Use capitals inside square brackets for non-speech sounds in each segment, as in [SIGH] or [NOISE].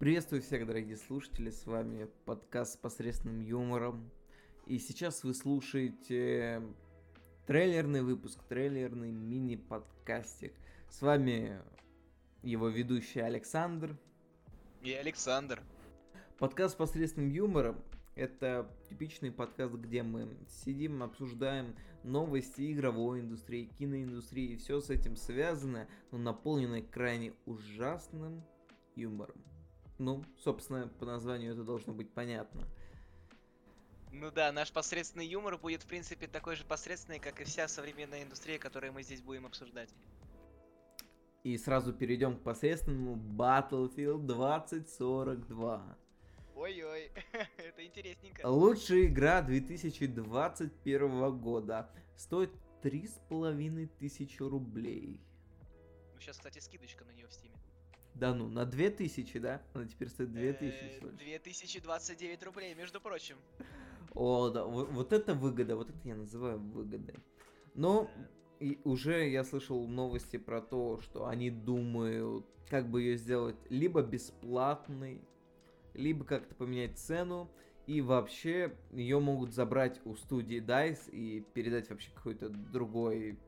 Приветствую всех, дорогие слушатели, с вами подкаст с посредственным юмором. И сейчас вы слушаете трейлерный выпуск, трейлерный мини-подкастик. С вами его ведущий Александр. И Александр. Подкаст с посредственным юмором – это типичный подкаст, где мы сидим, обсуждаем новости игровой индустрии, киноиндустрии, и все с этим связано, но наполнено крайне ужасным юмором. Ну, собственно, по названию это должно быть понятно. Ну да, наш посредственный юмор будет, в принципе, такой же посредственный, как и вся современная индустрия, которую мы здесь будем обсуждать. И сразу перейдем к посредственному Battlefield 2042. Ой-ой, [LAUGHS] это интересненько. Лучшая игра 2021 года. Стоит три с половиной тысячи рублей. Ну сейчас, кстати, скидочка на нее в стиме. Да ну, на 2000, да? Она теперь стоит 2000 всего 2029 рублей, между прочим. О, да, вот, вот это выгода, вот это я называю выгодой. Но и уже я слышал новости про то, что они думают, как бы ее сделать либо бесплатной, либо как-то поменять цену, и вообще ее могут забрать у студии DICE и передать вообще какой-то другой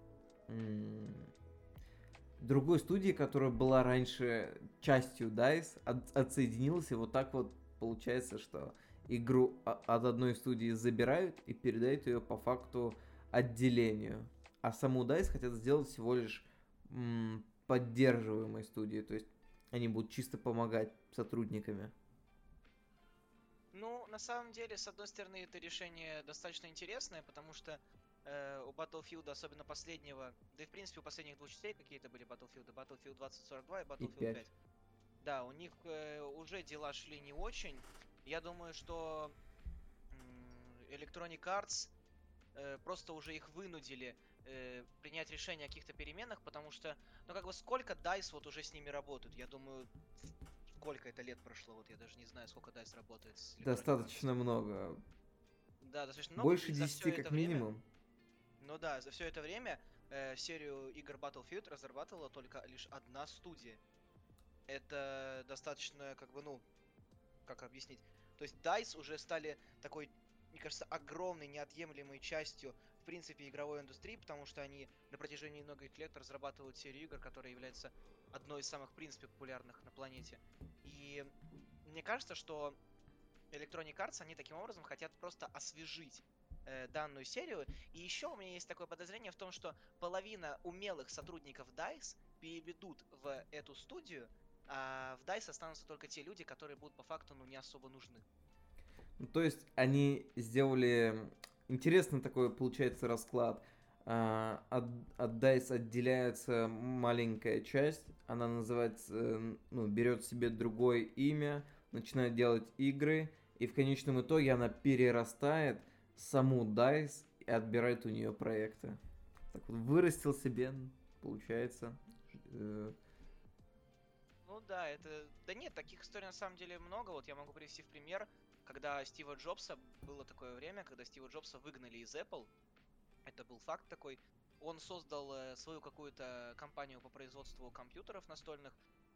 другой студии, которая была раньше частью DICE, от, отсоединилась, и вот так вот получается, что игру от одной студии забирают и передают ее по факту отделению. А саму DICE хотят сделать всего лишь м, поддерживаемой студией, то есть они будут чисто помогать сотрудниками. Ну, на самом деле, с одной стороны, это решение достаточно интересное, потому что э, у Battlefield, особенно последнего, да и в принципе у последних двух частей какие-то были Battlefield, Battlefield 2042 и Battlefield и 5. 5. Да, у них э, уже дела шли не очень. Я думаю, что э, Electronic Arts э, просто уже их вынудили э, принять решение о каких-то переменах, потому что, ну как бы сколько DICE вот уже с ними работают? Я думаю, сколько это лет прошло, вот я даже не знаю, сколько DICE работает с Достаточно много. Да, достаточно много. Больше 10 как минимум. Время, ну да, за все это время э, серию игр Battlefield разрабатывала только лишь одна студия. Это достаточно, как бы, ну, как объяснить? То есть DICE уже стали такой, мне кажется, огромной, неотъемлемой частью, в принципе, игровой индустрии, потому что они на протяжении многих лет разрабатывают серию игр, которая является одной из самых, в принципе, популярных на планете. И мне кажется, что Electronic Arts, они таким образом хотят просто освежить э, данную серию. И еще у меня есть такое подозрение в том, что половина умелых сотрудников DICE переведут в эту студию, а в DICE останутся только те люди, которые будут по факту ну, не особо нужны. Ну, то есть они сделали интересный такой получается расклад. Uh, от, от DICE отделяется маленькая часть, она называется, ну, берет себе другое имя, начинает делать игры, и в конечном итоге она перерастает саму DICE и отбирает у нее проекты. Так вот, вырастил себе, получается. Э... Ну да, это... Да нет, таких историй на самом деле много. Вот я могу привести в пример, когда Стива Джобса, было такое время, когда Стива Джобса выгнали из Apple. Это был факт такой. Он создал э, свою какую-то компанию по производству компьютеров настольных,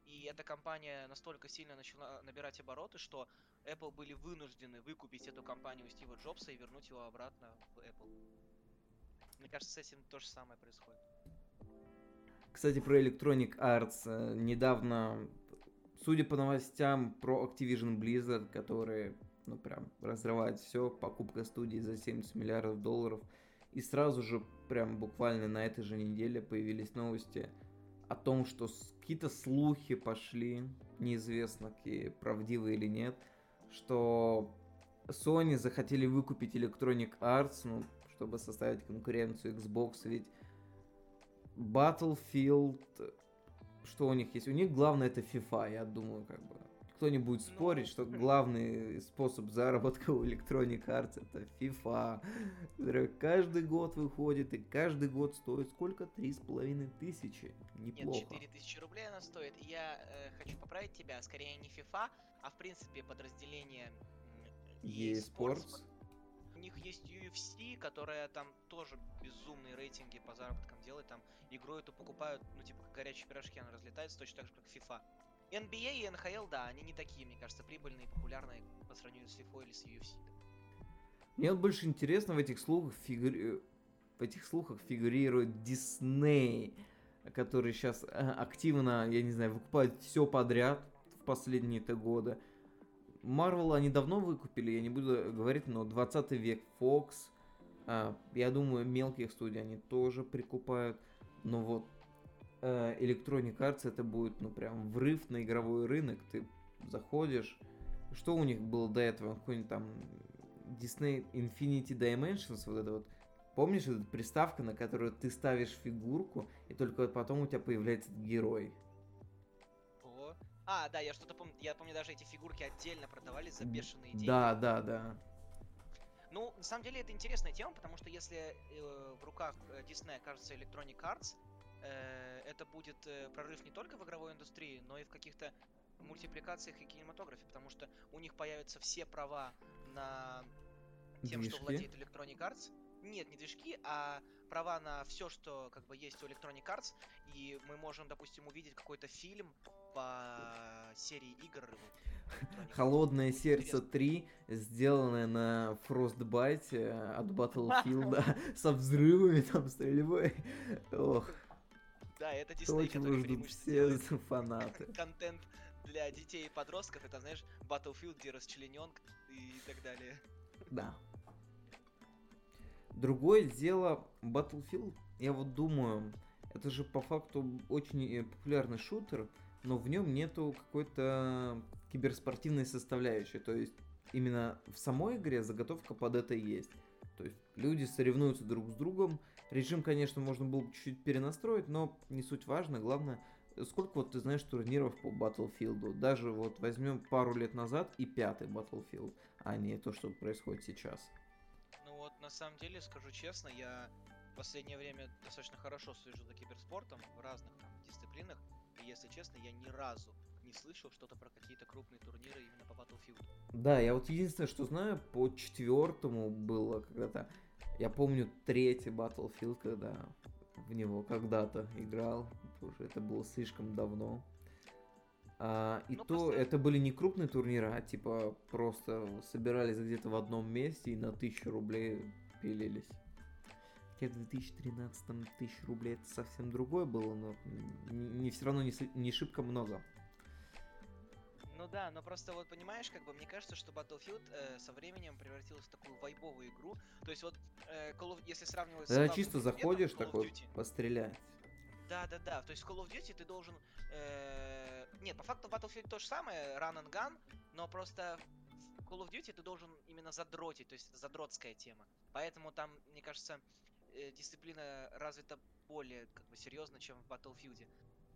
и эта компания настолько сильно начала набирать обороты, что Apple были вынуждены выкупить эту компанию Стива Джобса и вернуть его обратно в Apple. Мне кажется, с этим то же самое происходит. Кстати, про Electronic Arts. Э, недавно, судя по новостям про Activision Blizzard, которые, ну, прям разрывают все, покупка студии за 70 миллиардов долларов. И сразу же, прям буквально на этой же неделе появились новости о том, что какие-то слухи пошли, неизвестно, какие правдивые или нет, что Sony захотели выкупить Electronic Arts, ну, чтобы составить конкуренцию Xbox, ведь Battlefield, что у них есть? У них главное это FIFA, я думаю, как бы кто не будет спорить, что главный способ заработка [LAUGHS] у Electronic Arts это FIFA. Каждый год выходит, и каждый год стоит сколько? Три с половиной тысячи. Неплохо. Нет, четыре тысячи рублей она стоит. Я э, хочу поправить тебя, скорее не FIFA, а в принципе подразделение eSports. У них есть UFC, которая там тоже безумные рейтинги по заработкам делает. Там игру эту покупают, ну типа как горячие пирожки, она разлетается точно так же, как FIFA. NBA и NHL, да, они не такие, мне кажется, прибыльные и популярные по сравнению с FIFA или с UFC. Мне вот больше интересно в этих слухах фигури... в этих слухах фигурирует Дисней, который сейчас э, активно, я не знаю, выкупает все подряд в последние-то годы. Марвел они давно выкупили, я не буду говорить, но 20 век Fox, а, я думаю, мелких студий они тоже прикупают, но вот э, Electronic Arts это будет, ну, прям врыв на игровой рынок, ты заходишь, что у них было до этого, какой-нибудь там Disney Infinity Dimensions, вот это вот, помнишь, эта приставка, на которую ты ставишь фигурку, и только потом у тебя появляется герой. О. А, да, я что-то помню. Я помню, даже эти фигурки отдельно продавались за бешеные деньги. Да, да, да. Ну, на самом деле это интересная тема, потому что если э, в руках э, Disney окажется Electronic Arts, э, это будет э, прорыв не только в игровой индустрии, но и в каких-то мультипликациях и кинематографе, потому что у них появятся все права на тем, Движки? что владеет Electronic Arts. Нет, не движки, а права на все, что как бы есть у Electronic Arts, и мы можем, допустим, увидеть какой-то фильм по серии игр. Холодное сердце интересно. 3, сделанное на Frostbite э, от [LAUGHS] Battlefield [LAUGHS] со взрывами, там, стрельбой. [LAUGHS] Ох, Да, это чего который преимущественно все [LAUGHS] фанаты. [LAUGHS] контент для детей и подростков. Это, знаешь, Battlefield, где расчлененка и так далее. Да. Другое дело Battlefield, я вот думаю, это же по факту очень э, популярный шутер, но в нем нету какой-то киберспортивной составляющей. То есть именно в самой игре заготовка под это есть. То есть люди соревнуются друг с другом. Режим, конечно, можно было бы чуть-чуть перенастроить, но не суть важно. Главное, сколько вот ты знаешь турниров по Battlefield. Даже вот возьмем пару лет назад и пятый Battlefield, а не то, что происходит сейчас. Ну вот, на самом деле, скажу честно, я в последнее время достаточно хорошо слежу за киберспортом в разных там дисциплинах. И если честно, я ни разу не слышал что-то про какие-то крупные турниры именно по Battlefield. Да, я вот единственное, что знаю, по четвертому было когда-то. Я помню третий Battlefield, когда в него когда-то играл. Уже это было слишком давно. А, и Ну, то просто- это были не крупные турниры, а типа просто собирались где-то в одном месте и на тысячу рублей пилились. Хотя в 2013 тысяч рублей это совсем другое было, но не, не все равно не, не шибко много. Ну да, но просто вот понимаешь, как бы мне кажется, что Battlefield э, со временем превратилась в такую вайбовую игру. То есть вот э, Call of- если сравнивать с главным чисто заходишь такой Duty, пострелять. Да, да, да. То есть в Call of Duty ты должен. э, Нет, по факту в Battlefield то же самое, run and gun, но просто в Call of Duty ты должен именно задротить, то есть это задротская тема. Поэтому там, мне кажется, э, дисциплина развита более как бы серьезно, чем в Battlefield.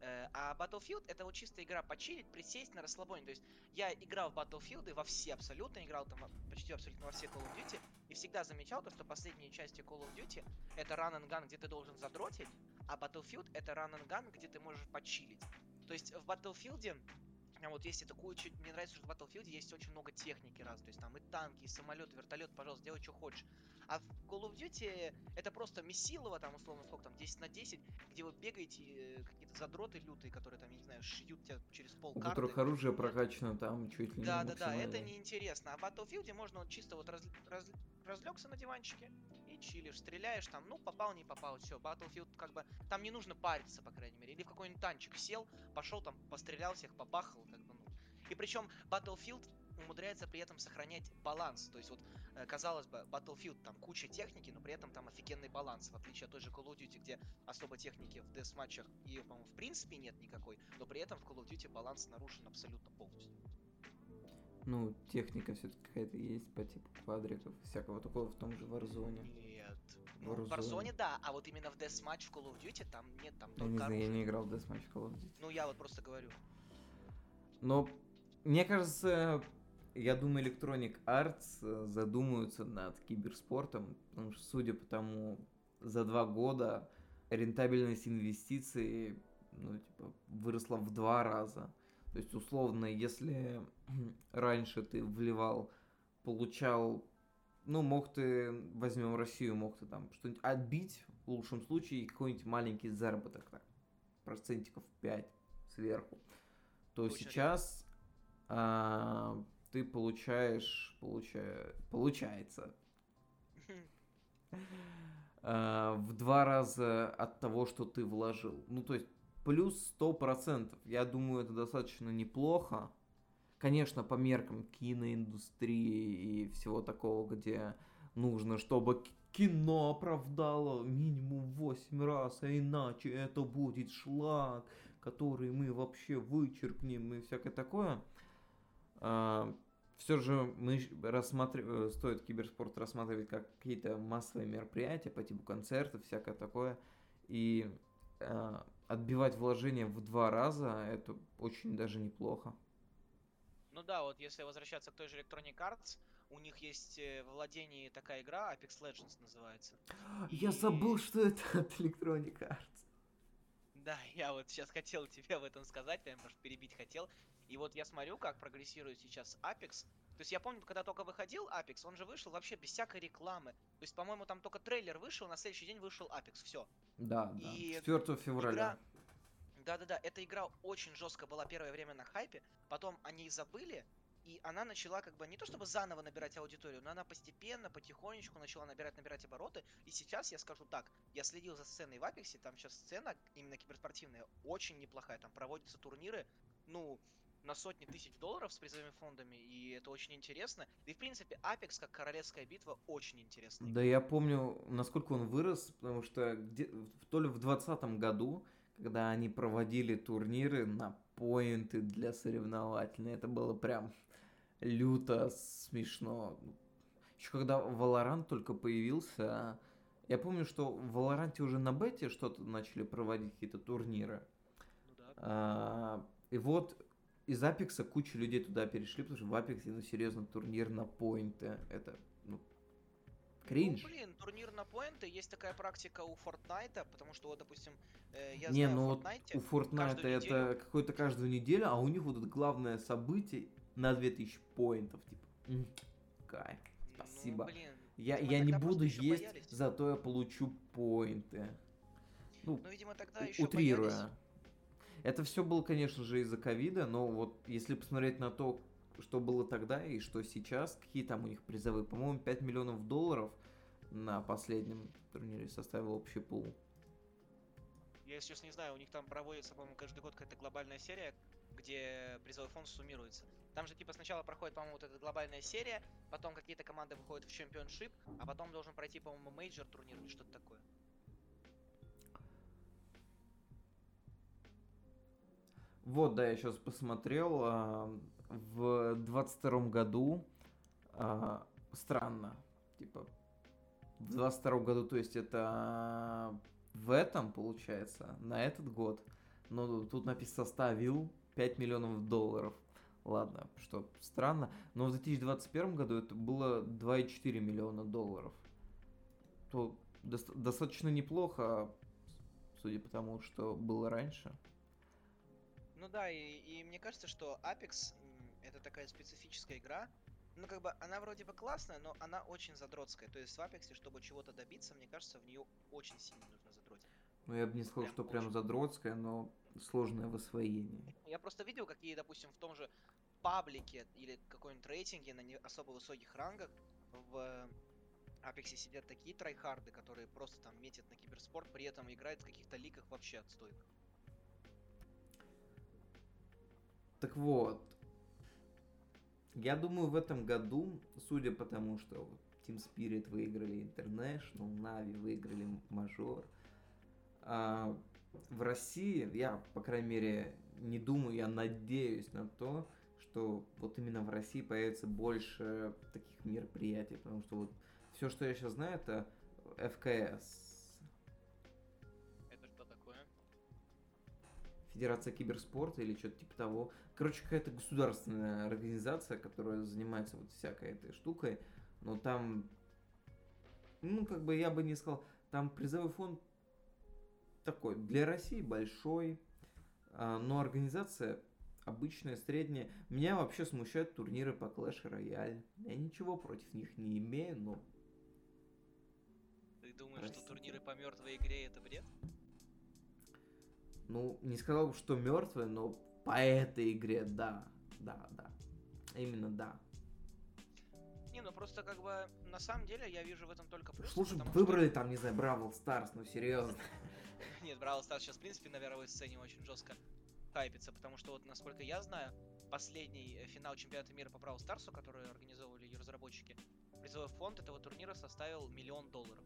Э, А Battlefield это вот чисто игра почилить, присесть на расслабоне. То есть я играл в Battlefield и во все абсолютно, играл там почти абсолютно во все Call of Duty, и всегда замечал то, что последние части Call of Duty это run and gun, где ты должен задротить, а Battlefield это run and gun, где ты можешь почилить. То есть в Battlefield а вот есть это куча... Мне нравится, что в Battlefield есть очень много техники раз. То есть там и танки, и самолет, вертолет, пожалуйста, делай, что хочешь. А в Call of Duty это просто месилово, там, условно, сколько там, 10 на 10, где вы бегаете, э, какие-то задроты лютые, которые там, я не знаю, шьют тебя через пол У которых оружие прокачано там чуть ли не да, да, да, это неинтересно. А в Battlefield можно вот чисто вот раз, раз- разлегся на диванчике и чилишь, стреляешь там, ну попал, не попал, все. Battlefield как бы там не нужно париться, по крайней мере. Или в какой-нибудь танчик сел, пошел там, пострелял всех, побахал, как бы, ну. И причем Battlefield умудряется при этом сохранять баланс. То есть вот, э, казалось бы, Battlefield там куча техники, но при этом там офигенный баланс, в отличие от той же Call of Duty, где особо техники в десматчах и, по-моему, в принципе нет никакой, но при этом в Call of Duty баланс нарушен абсолютно полностью. Ну, техника все-таки какая-то есть по типу квадриков, всякого такого в том же Warzone. Нет. Ну, в Warzone. Да, а вот именно в Deathmatch в Call of Duty там нет, там Я не только знаю, я оружие. не играл в Deathmatch Call of Duty. Ну, я вот просто говорю. Но мне кажется, я думаю, Electronic Arts э, задумаются над киберспортом, потому что, судя по тому, за два года рентабельность инвестиций ну, типа, выросла в два раза. То есть, условно, если [CLEARS THROAT] раньше ты вливал, получал, ну, мог ты, возьмем Россию, мог ты там что-нибудь отбить, в лучшем случае, какой-нибудь маленький заработок, так, процентиков 5 сверху то то сейчас а, ты получаешь, получая, получается, а, в два раза от того, что ты вложил. Ну, то есть, плюс сто процентов. Я думаю, это достаточно неплохо. Конечно, по меркам киноиндустрии и всего такого, где нужно, чтобы кино оправдало минимум 8 раз, а иначе это будет шлак, который мы вообще вычеркнем и всякое такое. А, все же мы рассматриваем, э, стоит киберспорт рассматривать как какие-то массовые мероприятия по типу концертов, всякое такое. И э, отбивать вложения в два раза, это очень даже неплохо. Ну да, вот если возвращаться к той же Electronic Arts, у них есть э, в владении такая игра, Apex Legends называется. Я И... забыл, что это [LAUGHS] от Electronic Arts. Да, я вот сейчас хотел тебе об этом сказать, прям может перебить хотел. И вот я смотрю, как прогрессирует сейчас Apex. То есть я помню, когда только выходил Apex, он же вышел вообще без всякой рекламы. То есть, по-моему, там только трейлер вышел, на следующий день вышел Apex, все. Да, и да. 4 февраля. Игра... Да-да-да, эта игра очень жестко была первое время на хайпе, потом они забыли, и она начала как бы не то чтобы заново набирать аудиторию, но она постепенно, потихонечку начала набирать, набирать обороты. И сейчас я скажу так, я следил за сценой в Апексе, там сейчас сцена именно киберспортивная очень неплохая, там проводятся турниры, ну, на сотни тысяч долларов с призовыми фондами, и это очень интересно. И, в принципе, Apex, как королевская битва, очень интересно. Да, я помню, насколько он вырос, потому что где, то ли в 2020 году, когда они проводили турниры на поинты для соревновательной, это было прям люто смешно. Еще когда Valorant только появился, я помню, что в Valorant уже на бете что-то начали проводить какие-то турниры. Ну, да. а, и вот из Апекса куча людей туда перешли, потому что в Апексе, ну, серьезно, турнир на поинты. Это, кринж. Ну, блин, турнир на поинты, есть такая практика у Фортнайта, потому что, вот, допустим, э, я Не, знаю, ну, вот у Фортнайта это неделю... какое-то каждую неделю, а у них вот это главное событие на 2000 поинтов, типа, м-м, кайф, спасибо. Ну, блин, я, я не буду есть, боялись. зато я получу поинты. Ну, ну видимо, тогда еще утрируя. Боялись. Это все было, конечно же, из-за ковида, но вот если посмотреть на то, что было тогда и что сейчас, какие там у них призовые, по-моему, 5 миллионов долларов на последнем турнире составил общий пул. Я, сейчас не знаю, у них там проводится, по-моему, каждый год какая-то глобальная серия, где призовой фонд суммируется. Там же, типа, сначала проходит, по-моему, вот эта глобальная серия, потом какие-то команды выходят в championship, а потом должен пройти, по-моему, major турнир или что-то такое. Вот, да, я сейчас посмотрел. А, в 22 году а, странно. Типа, в 22 году, то есть это в этом, получается, на этот год. Но тут написано составил 5 миллионов долларов. Ладно, что странно. Но в 2021 году это было 2,4 миллиона долларов. То до- достаточно неплохо, судя по тому, что было раньше. Ну да, и, и мне кажется, что Apex это такая специфическая игра. Ну, как бы, она вроде бы классная, но она очень задротская. То есть в Apex, чтобы чего-то добиться, мне кажется, в нее очень сильно нужно задротить. Ну, я бы не сказал, прям что очень. прям задротская, но сложное в освоении. [LAUGHS] Я просто видел, какие, допустим, в том же паблике или какой-нибудь рейтинге на не особо высоких рангах в Апексе сидят такие трайхарды, которые просто там метят на киберспорт, при этом играют в каких-то ликах вообще отстойных. Так вот, я думаю, в этом году, судя по тому, что Team Spirit выиграли International, Navi выиграли Мажор, а, в России, я, по крайней мере, не думаю, я надеюсь на то, что вот именно в России появится больше таких мероприятий, потому что вот все, что я сейчас знаю, это ФКС, Федерация киберспорта или что-то типа того. Короче, какая-то государственная организация, которая занимается вот всякой этой штукой. Но там, ну, как бы я бы не сказал, там призовой фонд такой, для России большой, а, но организация обычная, средняя. Меня вообще смущают турниры по Clash Royale. Я ничего против них не имею, но... Ты думаешь, Простите. что турниры по мертвой игре это бред? ну, не сказал бы, что мертвая, но по этой игре, да, да, да. Именно да. Не, ну просто как бы на самом деле я вижу в этом только плюс. Слушай, выбрали что... там, не знаю, Brawl Stars, ну серьезно. [LAUGHS] Нет, Brawl Stars сейчас, в принципе, на мировой сцене очень жестко хайпится, потому что вот, насколько я знаю, последний э, финал чемпионата мира по Brawl Stars у, который организовывали ее разработчики, призовой фонд этого турнира составил миллион долларов.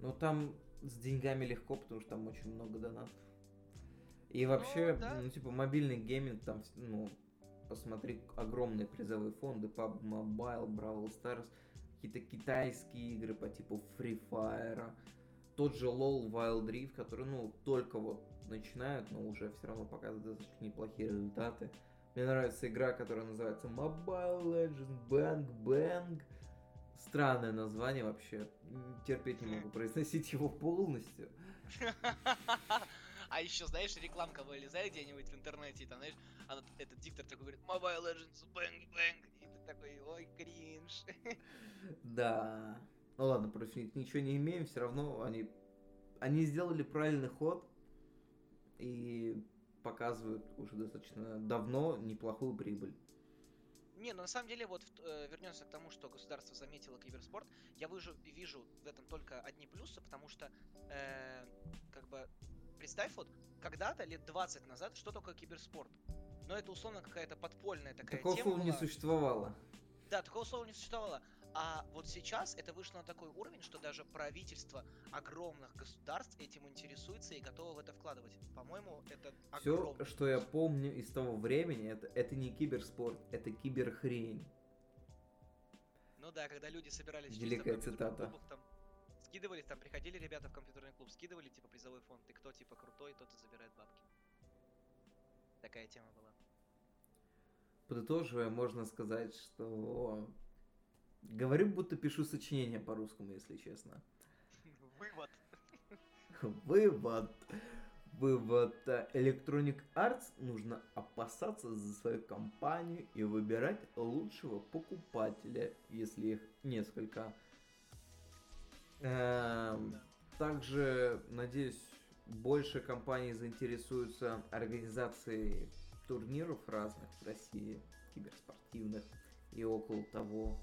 Ну там с деньгами легко, потому что там очень много донатов. И вообще, ну, да. ну типа мобильный гейминг там, ну, посмотри, огромные призовые фонды, PUBG Mobile, Brawl Stars, какие-то китайские игры по типу Free Fire, тот же LoL Wild Rift, который, ну, только вот начинают, но уже все равно показывают достаточно неплохие результаты. Мне нравится игра, которая называется Mobile Legends Bang Bang. Странное название вообще. Терпеть не могу произносить его полностью. [LAUGHS] А еще, знаешь, рекламка вылезает где-нибудь в интернете, и там, знаешь, она, этот диктор такой говорит, Mobile Legends, Bang, Bang, и ты такой, ой, кринж. Да. Ну ладно, против них ничего не имеем, все равно они, они сделали правильный ход и показывают уже достаточно давно неплохую прибыль. Не, ну на самом деле, вот э, вернемся к тому, что государство заметило киберспорт. Я вижу, вижу в этом только одни плюсы, потому что э, представь вот, когда-то, лет 20 назад, что такое киберспорт? Но это условно какая-то подпольная такая Такого тема слова не существовало. Да, такого слова не существовало. А вот сейчас это вышло на такой уровень, что даже правительство огромных государств этим интересуется и готово в это вкладывать. По-моему, это Все, что я помню из того времени, это, это не киберспорт, это киберхрень. Ну да, когда люди собирались Великая цитата. Клубах, там, скидывались, там приходили ребята в компьютерный клуб, скидывали типа призовой фонд, и кто типа крутой, тот и забирает бабки. Такая тема была. Подытоживая, можно сказать, что говорю, будто пишу сочинение по-русскому, если честно. [LAUGHS] Вывод. [LAUGHS] Вывод. Вывод. Electronic Arts нужно опасаться за свою компанию и выбирать лучшего покупателя, если их несколько. Эм, также, надеюсь, больше компаний заинтересуются организацией турниров разных в России, киберспортивных и около того.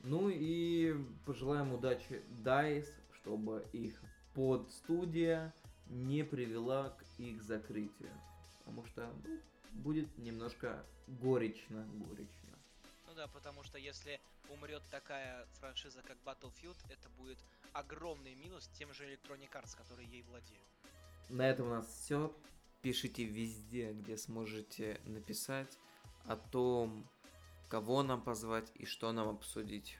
Ну и пожелаем удачи DICE, чтобы их подстудия не привела к их закрытию. Потому что ну, будет немножко горечно, горечно. Да, потому что если умрет такая франшиза, как Battlefield, это будет огромный минус тем же Electronic Arts, которые ей владеют. На этом у нас все. Пишите везде, где сможете написать о том, кого нам позвать и что нам обсудить.